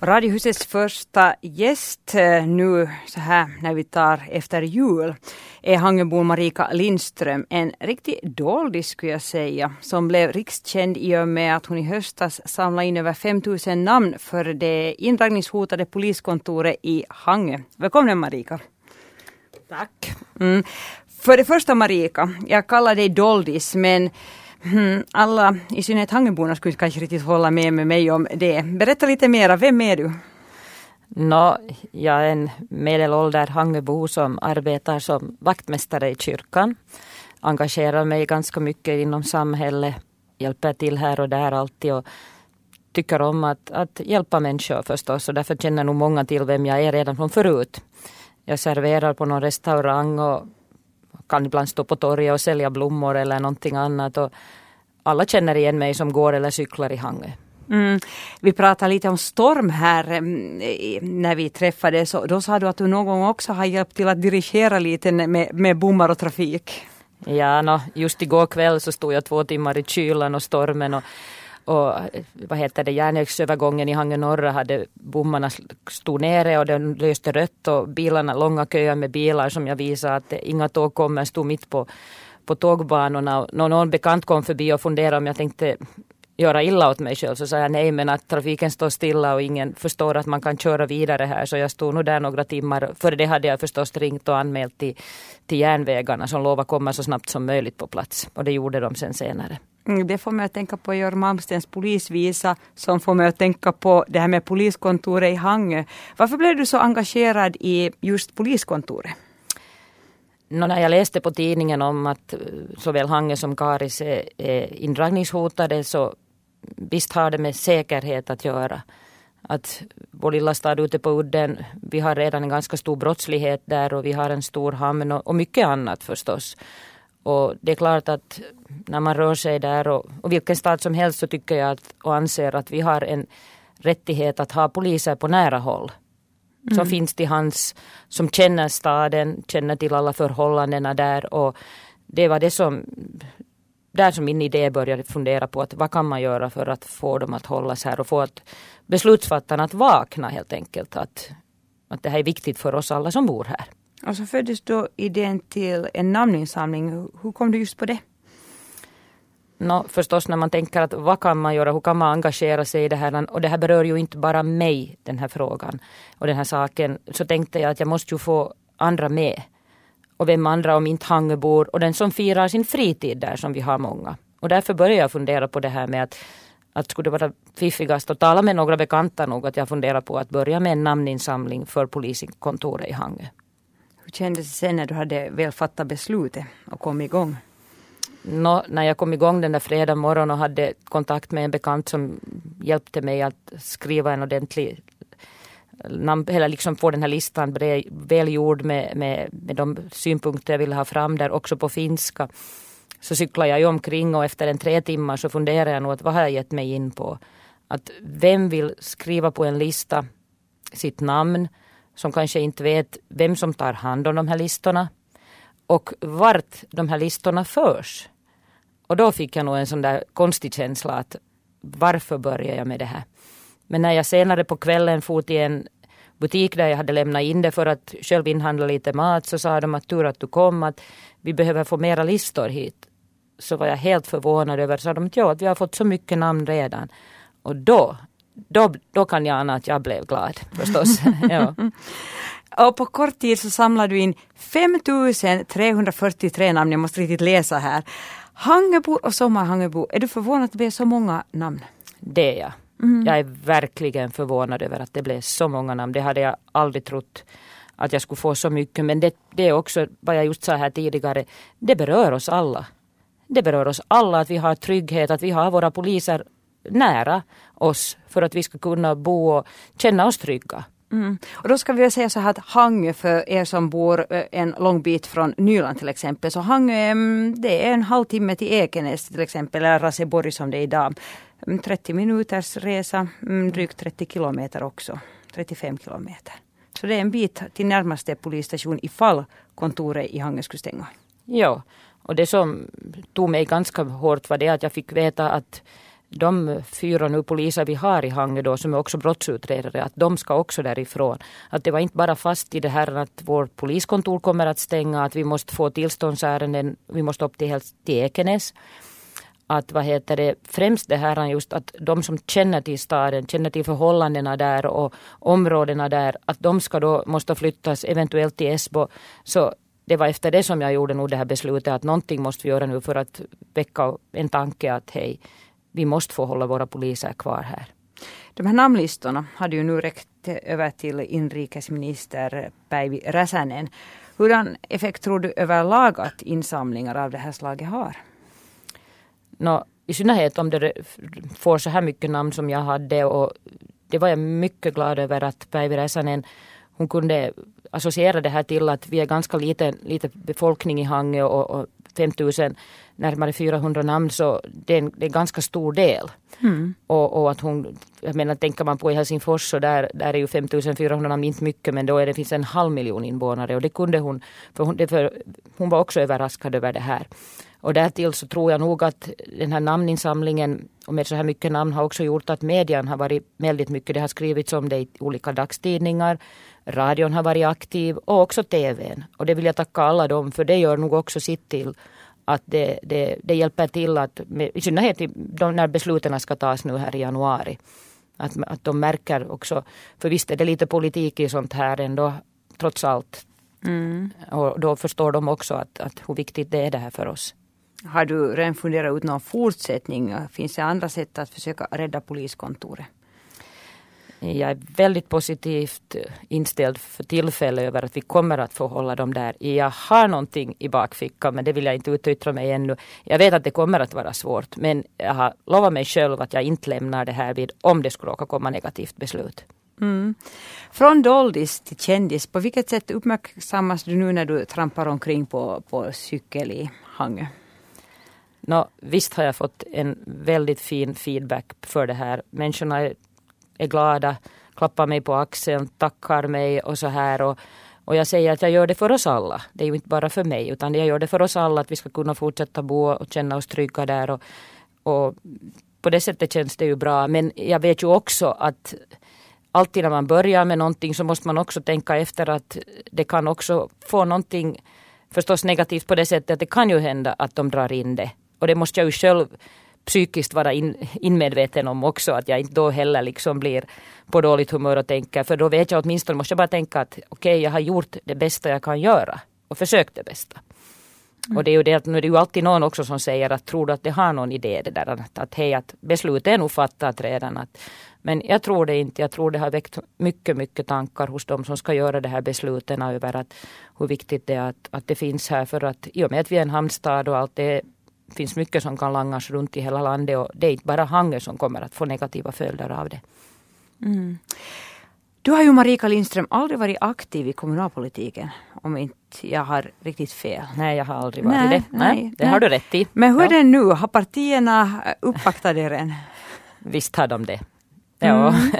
Radiohusets första gäst eh, nu så här när vi tar efter jul är Hangebon Marika Lindström. En riktig doldis skulle jag säga som blev rikskänd i och med att hon i höstas samlade in över 5000 namn för det indragningshotade poliskontoret i Hangö. Välkommen Marika. Tack. Mm. För det första Marika, jag kallar dig doldis men Hmm, alla, i synnerhet Hangöborna, skulle kanske riktigt hålla med, med mig om det. Berätta lite mera, vem är du? No, jag är en medelålder Hangöbo som arbetar som vaktmästare i kyrkan. Engagerar mig ganska mycket inom samhället, hjälper till här och där alltid och tycker om att, att hjälpa människor förstås och därför känner nog många till vem jag är redan från förut. Jag serverar på någon restaurang och kan ibland stå på torget och sälja blommor eller någonting annat. Och alla känner igen mig som går eller cyklar i Hangö. Mm. Vi pratade lite om storm här mm, när vi träffades. Då sa du att du någon gång också har hjälpt till att dirigera lite med, med bommar och trafik. Ja, no, just igår kväll så stod jag två timmar i kylan och stormen och och vad heter det, järnvägsövergången i Hangö norra hade bommarna stod nere och den löste rött och bilarna, långa köer med bilar som jag visade att inga tåg kommer, stod mitt på, på tågbanorna. Någon, någon bekant kom förbi och funderade om jag tänkte göra illa åt mig själv så sa jag nej men att trafiken står stilla och ingen förstår att man kan köra vidare här så jag stod nog där några timmar. Före det hade jag förstås ringt och anmält till, till järnvägarna som lovade komma så snabbt som möjligt på plats och det gjorde de sen senare. Mm, det får mig att tänka på Georg Malmstens polisvisa som får mig att tänka på det här med poliskontoret i Hangö. Varför blev du så engagerad i just poliskontoret? No, när jag läste på tidningen om att eh, såväl Hangö som Karis är, är indragningshotade så visst har det med säkerhet att göra. Att vår lilla stad ute på udden, vi har redan en ganska stor brottslighet där och vi har en stor hamn och, och mycket annat förstås. Och det är klart att när man rör sig där och, och vilken stad som helst så tycker jag att, och anser att vi har en rättighet att ha poliser på nära håll. Mm. Som finns till hands, som känner staden, känner till alla förhållandena där. Och det var det som, där som min idé började fundera på att vad kan man göra för att få dem att hållas här och få att beslutsfattarna att vakna helt enkelt. Att, att det här är viktigt för oss alla som bor här. Och så föddes då idén till en namninsamling. Hur kom du just på det? No, förstås när man tänker att vad kan man göra, hur kan man engagera sig i det här och det här berör ju inte bara mig den här frågan och den här saken. Så tänkte jag att jag måste ju få andra med. Och vem andra om inte Hangöbor och den som firar sin fritid där som vi har många. Och därför började jag fundera på det här med att att skulle det vara fiffigast att tala med några bekanta nog att jag funderar på att börja med en namninsamling för poliskontoret i Hangö. Hur kändes det sen när du hade väl fattat beslutet och kom igång? No, när jag kom igång den där fredag morgon och hade kontakt med en bekant som hjälpte mig att skriva en ordentlig eller liksom få den här listan välgjord med, med, med de synpunkter jag ville ha fram där också på finska. Så cyklar jag ju omkring och efter en tre timmar så funderar jag nog att vad har jag gett mig in på? Att vem vill skriva på en lista sitt namn som kanske inte vet vem som tar hand om de här listorna och vart de här listorna förs. Och då fick jag nog en sån där konstig känsla att varför börjar jag med det här? Men när jag senare på kvällen for till en butik där jag hade lämnat in det för att själv inhandla lite mat så sa de att tur att du kom att vi behöver få mera listor hit. Så var jag helt förvånad över, sa de att ja, att vi har fått så mycket namn redan. Och då, då, då kan jag ana att jag blev glad förstås. ja. Och på kort tid så samlade du in 5343 namn, jag måste riktigt läsa här. Hangebo och Sommarhangebo, är du förvånad att det blev så många namn? Det är jag. Mm. Jag är verkligen förvånad över att det blev så många namn. Det hade jag aldrig trott att jag skulle få så mycket. Men det, det är också vad jag just sa här tidigare. Det berör oss alla. Det berör oss alla att vi har trygghet, att vi har våra poliser nära oss för att vi ska kunna bo och känna oss trygga. Mm. Och då ska vi säga så här att Hangö för er som bor eh, en lång bit från Nyland till exempel. Så Hangö mm, det är en halvtimme till Ekenäs till exempel eller Raseborg som det är idag. Mm, 30 minuters resa, mm, drygt 30 kilometer också. 35 kilometer. Så det är en bit till närmaste polisstation ifall kontoret i Hangö skulle stänga. Ja, och det som tog mig ganska hårt var det att jag fick veta att de fyra nu poliser vi har i Hangö då som är också brottsutredare, att de ska också därifrån. Att det var inte bara fast i det här att vårt poliskontor kommer att stänga, att vi måste få tillståndsärenden, vi måste upp till, till Ekenäs. Att vad heter det, främst det här just att de som känner till staden, känner till förhållandena där och områdena där, att de ska då måste flyttas eventuellt till Esbo. Så det var efter det som jag gjorde nog det här beslutet att någonting måste vi göra nu för att väcka en tanke att hej, vi måste få hålla våra poliser kvar här. De här namnlistorna hade ju nu räckt över till inrikesminister Päivi Räsänen. Hurdan effekt tror du överlag att insamlingar av det här slaget har? No, I synnerhet om det får så här mycket namn som jag hade och det var jag mycket glad över att Päivi Räsänen hon kunde associera det här till att vi är ganska liten, liten befolkning i Hangö och, och 5000 närmare 400 namn så det är en, det är en ganska stor del. Mm. Och, och, att hon, jag menar tänker man på i Helsingfors så där, där är ju 5400 namn inte mycket men då är det finns en halv miljon invånare och det kunde hon, för hon, för, hon var också överraskad över det här. Och därtill så tror jag nog att den här namninsamlingen och med så här mycket namn har också gjort att medien har varit väldigt mycket, det har skrivits om det i olika dagstidningar, radion har varit aktiv och också tvn. Och det vill jag tacka alla dem för det gör nog också sitt till att det, det, det hjälper till att, i synnerhet när besluten ska tas nu här i januari, att, att de märker också, för visst är det lite politik i sånt här ändå, trots allt. Mm. Och då förstår de också att, att hur viktigt det är det här för oss. Har du redan funderat ut någon fortsättning? Finns det andra sätt att försöka rädda poliskontoret? Jag är väldigt positivt inställd för tillfället över att vi kommer att få hålla dem där. Jag har någonting i bakfickan men det vill jag inte utyttra mig ännu. Jag vet att det kommer att vara svårt men jag har lovat mig själv att jag inte lämnar det här vid om det skulle råka komma negativt beslut. Mm. Från doldis till kändis, på vilket sätt uppmärksammas du nu när du trampar omkring på, på cykel i Hangö? No, visst har jag fått en väldigt fin feedback för det här. Människorna är är glada, klappar mig på axeln, tackar mig och så här. Och, och jag säger att jag gör det för oss alla. Det är ju inte bara för mig utan jag gör det för oss alla att vi ska kunna fortsätta bo och känna oss trygga där. Och, och på det sättet känns det ju bra. Men jag vet ju också att alltid när man börjar med någonting så måste man också tänka efter att det kan också få någonting förstås negativt på det sättet att det kan ju hända att de drar in det. Och det måste jag ju själv psykiskt vara in, inmedveten om också. Att jag inte då heller liksom blir på dåligt humör och tänker. För då vet jag åtminstone, måste jag bara tänka att okej, okay, jag har gjort det bästa jag kan göra. Och försökt det bästa. Mm. Och det är ju det att nu är det ju alltid någon också som säger att tror du att det har någon idé det där att, att hej att beslutet är nog fattat redan. Att, men jag tror det inte. Jag tror det har väckt mycket, mycket tankar hos de som ska göra det här besluten över att hur viktigt det är att, att det finns här för att i och med att vi är en hamnstad och allt det finns mycket som kan langas runt i hela landet och det är inte bara Hangö som kommer att få negativa följder av det. Mm. Du har ju Marika Lindström aldrig varit aktiv i kommunalpolitiken om inte jag har riktigt fel. Nej, jag har aldrig varit nej, det. Nej, nej det har du rätt i. Men hur ja. är det nu? Har partierna uppvaktat er än? Visst har de det. Ja. Mm.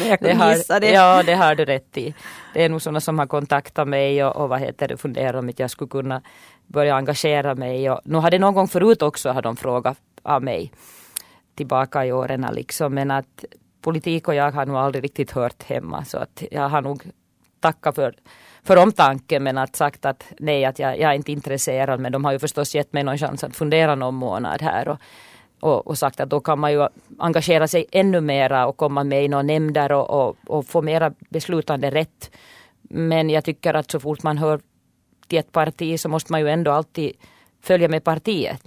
det har, det. Ja, det har du rätt i. Det är nog sådana som har kontaktat mig och, och vad heter det, funderar om att jag skulle kunna börja engagera mig. Och, nu har det någon gång förut också har de frågat av mig tillbaka i åren liksom. Men att politik och jag har nog aldrig riktigt hört hemma. Så att jag har nog tackat för, för omtanken men att sagt att nej att jag, jag är inte intresserad. Men de har ju förstås gett mig någon chans att fundera någon månad här. Och, och, och, sagt att då kan man ju engagera sig ännu mera och komma med i några nämnder och, och, och få mera beslutande rätt. Men jag tycker att så fort man hör till ett parti så måste man ju ändå alltid följa med partiet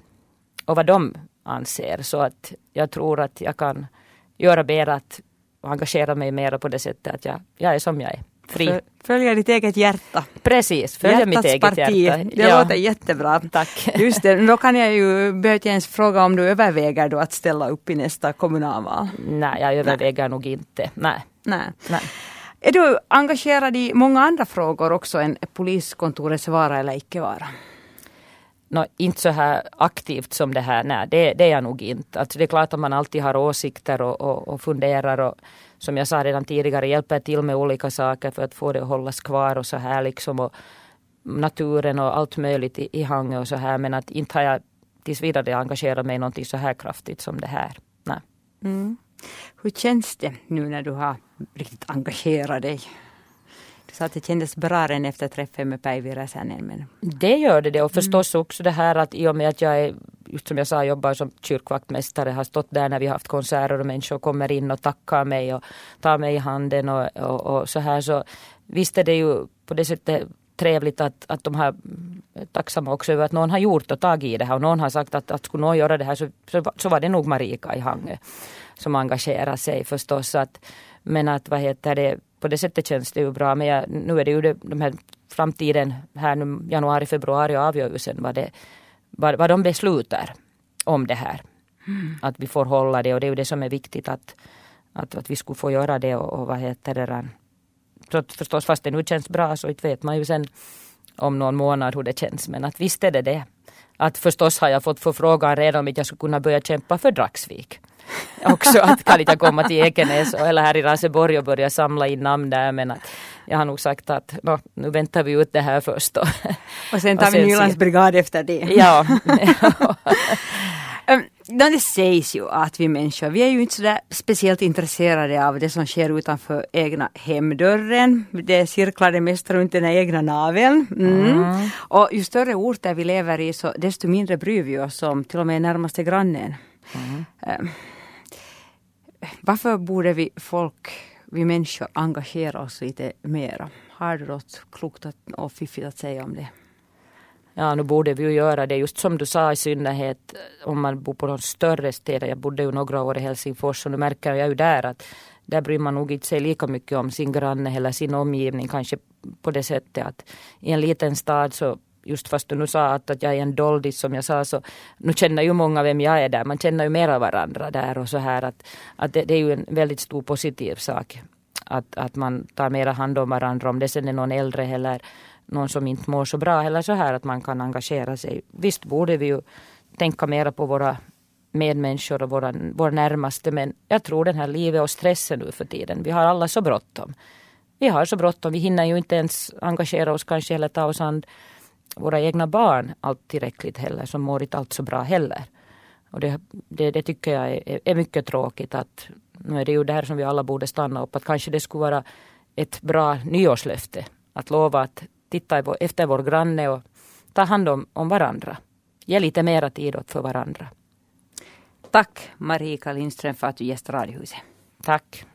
och vad de anser. Så att jag tror att jag kan göra mer att engagera mig mer på det sättet att jag, jag är som jag är. Fri. Följa ditt eget hjärta. Precis, följa mitt eget parti. hjärta. Det ja. låter jättebra. Tack. Just det, då kan jag ju behöver ens fråga om du överväger då att ställa upp i nästa kommunalval? Nej, jag överväger Nej. nog inte. Nej. Nej. Nej. Är du engagerad i många andra frågor också än poliskontorets vara eller icke vara? No, inte så här aktivt som det här, nej det, det är jag nog inte. Alltså det är klart att man alltid har åsikter och, och, och funderar och som jag sa redan tidigare hjälper till med olika saker för att få det att hållas kvar och så här liksom. Och naturen och allt möjligt i, i Hangö och så här men att inte har jag tills vidare engagerat mig i någonting så här kraftigt som det här. Nej. Mm. Hur känns det nu när du har riktigt engagerat dig? Du sa att det kändes bra redan efter träffen med Päivi Räsänen. Men... Det gör det, det och förstås mm. också det här att i och med att jag är, just som jag sa, jobbar som kyrkvaktmästare, har stått där när vi har haft konserter och människor kommer in och tackar mig och tar mig i handen och, och, och så här så visst är det ju på det sättet trevligt att, att de har tacksamma också över att någon har gjort och tagit i det här och någon har sagt att, att skulle någon göra det här så, så, så var det nog Marika i Hangö som engagerade sig förstås. Att, men att vad heter det, på det sättet känns det ju bra. Men jag, nu är det ju det, de här framtiden här nu januari, februari avgör ju sen vad, det, vad, vad de beslutar om det här. Mm. Att vi får hålla det och det är ju det som är viktigt att, att, att vi skulle få göra det och, och vad heter det. Så förstås fast det nu känns bra så inte vet man ju sen om någon månad hur det känns. Men att visst är det det. Att förstås har jag fått förfrågan redan om jag skulle kunna börja kämpa för Dragsvik. Också att kan inte komma till Ekenäs eller här i Raseborg och börja samla in namn där. Men att jag har nog sagt att no, nu väntar vi ut det här först. Då. Och sen tar och vi Nylands brigad efter det. Ja. det sägs ju att vi människor, vi är ju inte sådär speciellt intresserade av det som sker utanför egna hemdörren. Det cirklar det mest runt den egna naveln. Mm. Mm. Och ju större orter vi lever i så desto mindre bryr vi oss om till och med närmaste grannen. Mm. Varför borde vi folk, vi människor engagera oss lite mera? Har du något klokt och fiffigt att säga om det? Ja, nu borde vi ju göra det. Just som du sa i synnerhet eh, om man bor på de större städerna. Jag bodde ju några år i Helsingfors och nu märker jag ju där att där bryr man nog inte sig lika mycket om sin granne eller sin omgivning. Kanske på det sättet att i en liten stad så just fast du nu sa att, att jag är en doldis som jag sa så nu känner ju många vem jag är där. Man känner ju mera varandra där och så här att, att det, det är ju en väldigt stor positiv sak. Att, att man tar mera hand om varandra om det sen är någon äldre eller någon som inte mår så bra eller så här att man kan engagera sig. Visst borde vi ju tänka mera på våra medmänniskor och våra, våra närmaste men jag tror den här livet och stressen nu för tiden. Vi har alla så bråttom. Vi har så bråttom, vi hinner ju inte ens engagera oss kanske eller ta oss an våra egna barn allt tillräckligt heller som mår inte allt så bra heller. Och det, det, det tycker jag är, är, mycket tråkigt att nu är det ju där som vi alla borde stanna upp att kanske det skulle vara ett bra nyårslöfte att lova att titta efter vår granne och ta hand om, om varandra. Ge lite mera tid åt för varandra. Tack Marika Lindström för att du gästade Radiohuset. Tack.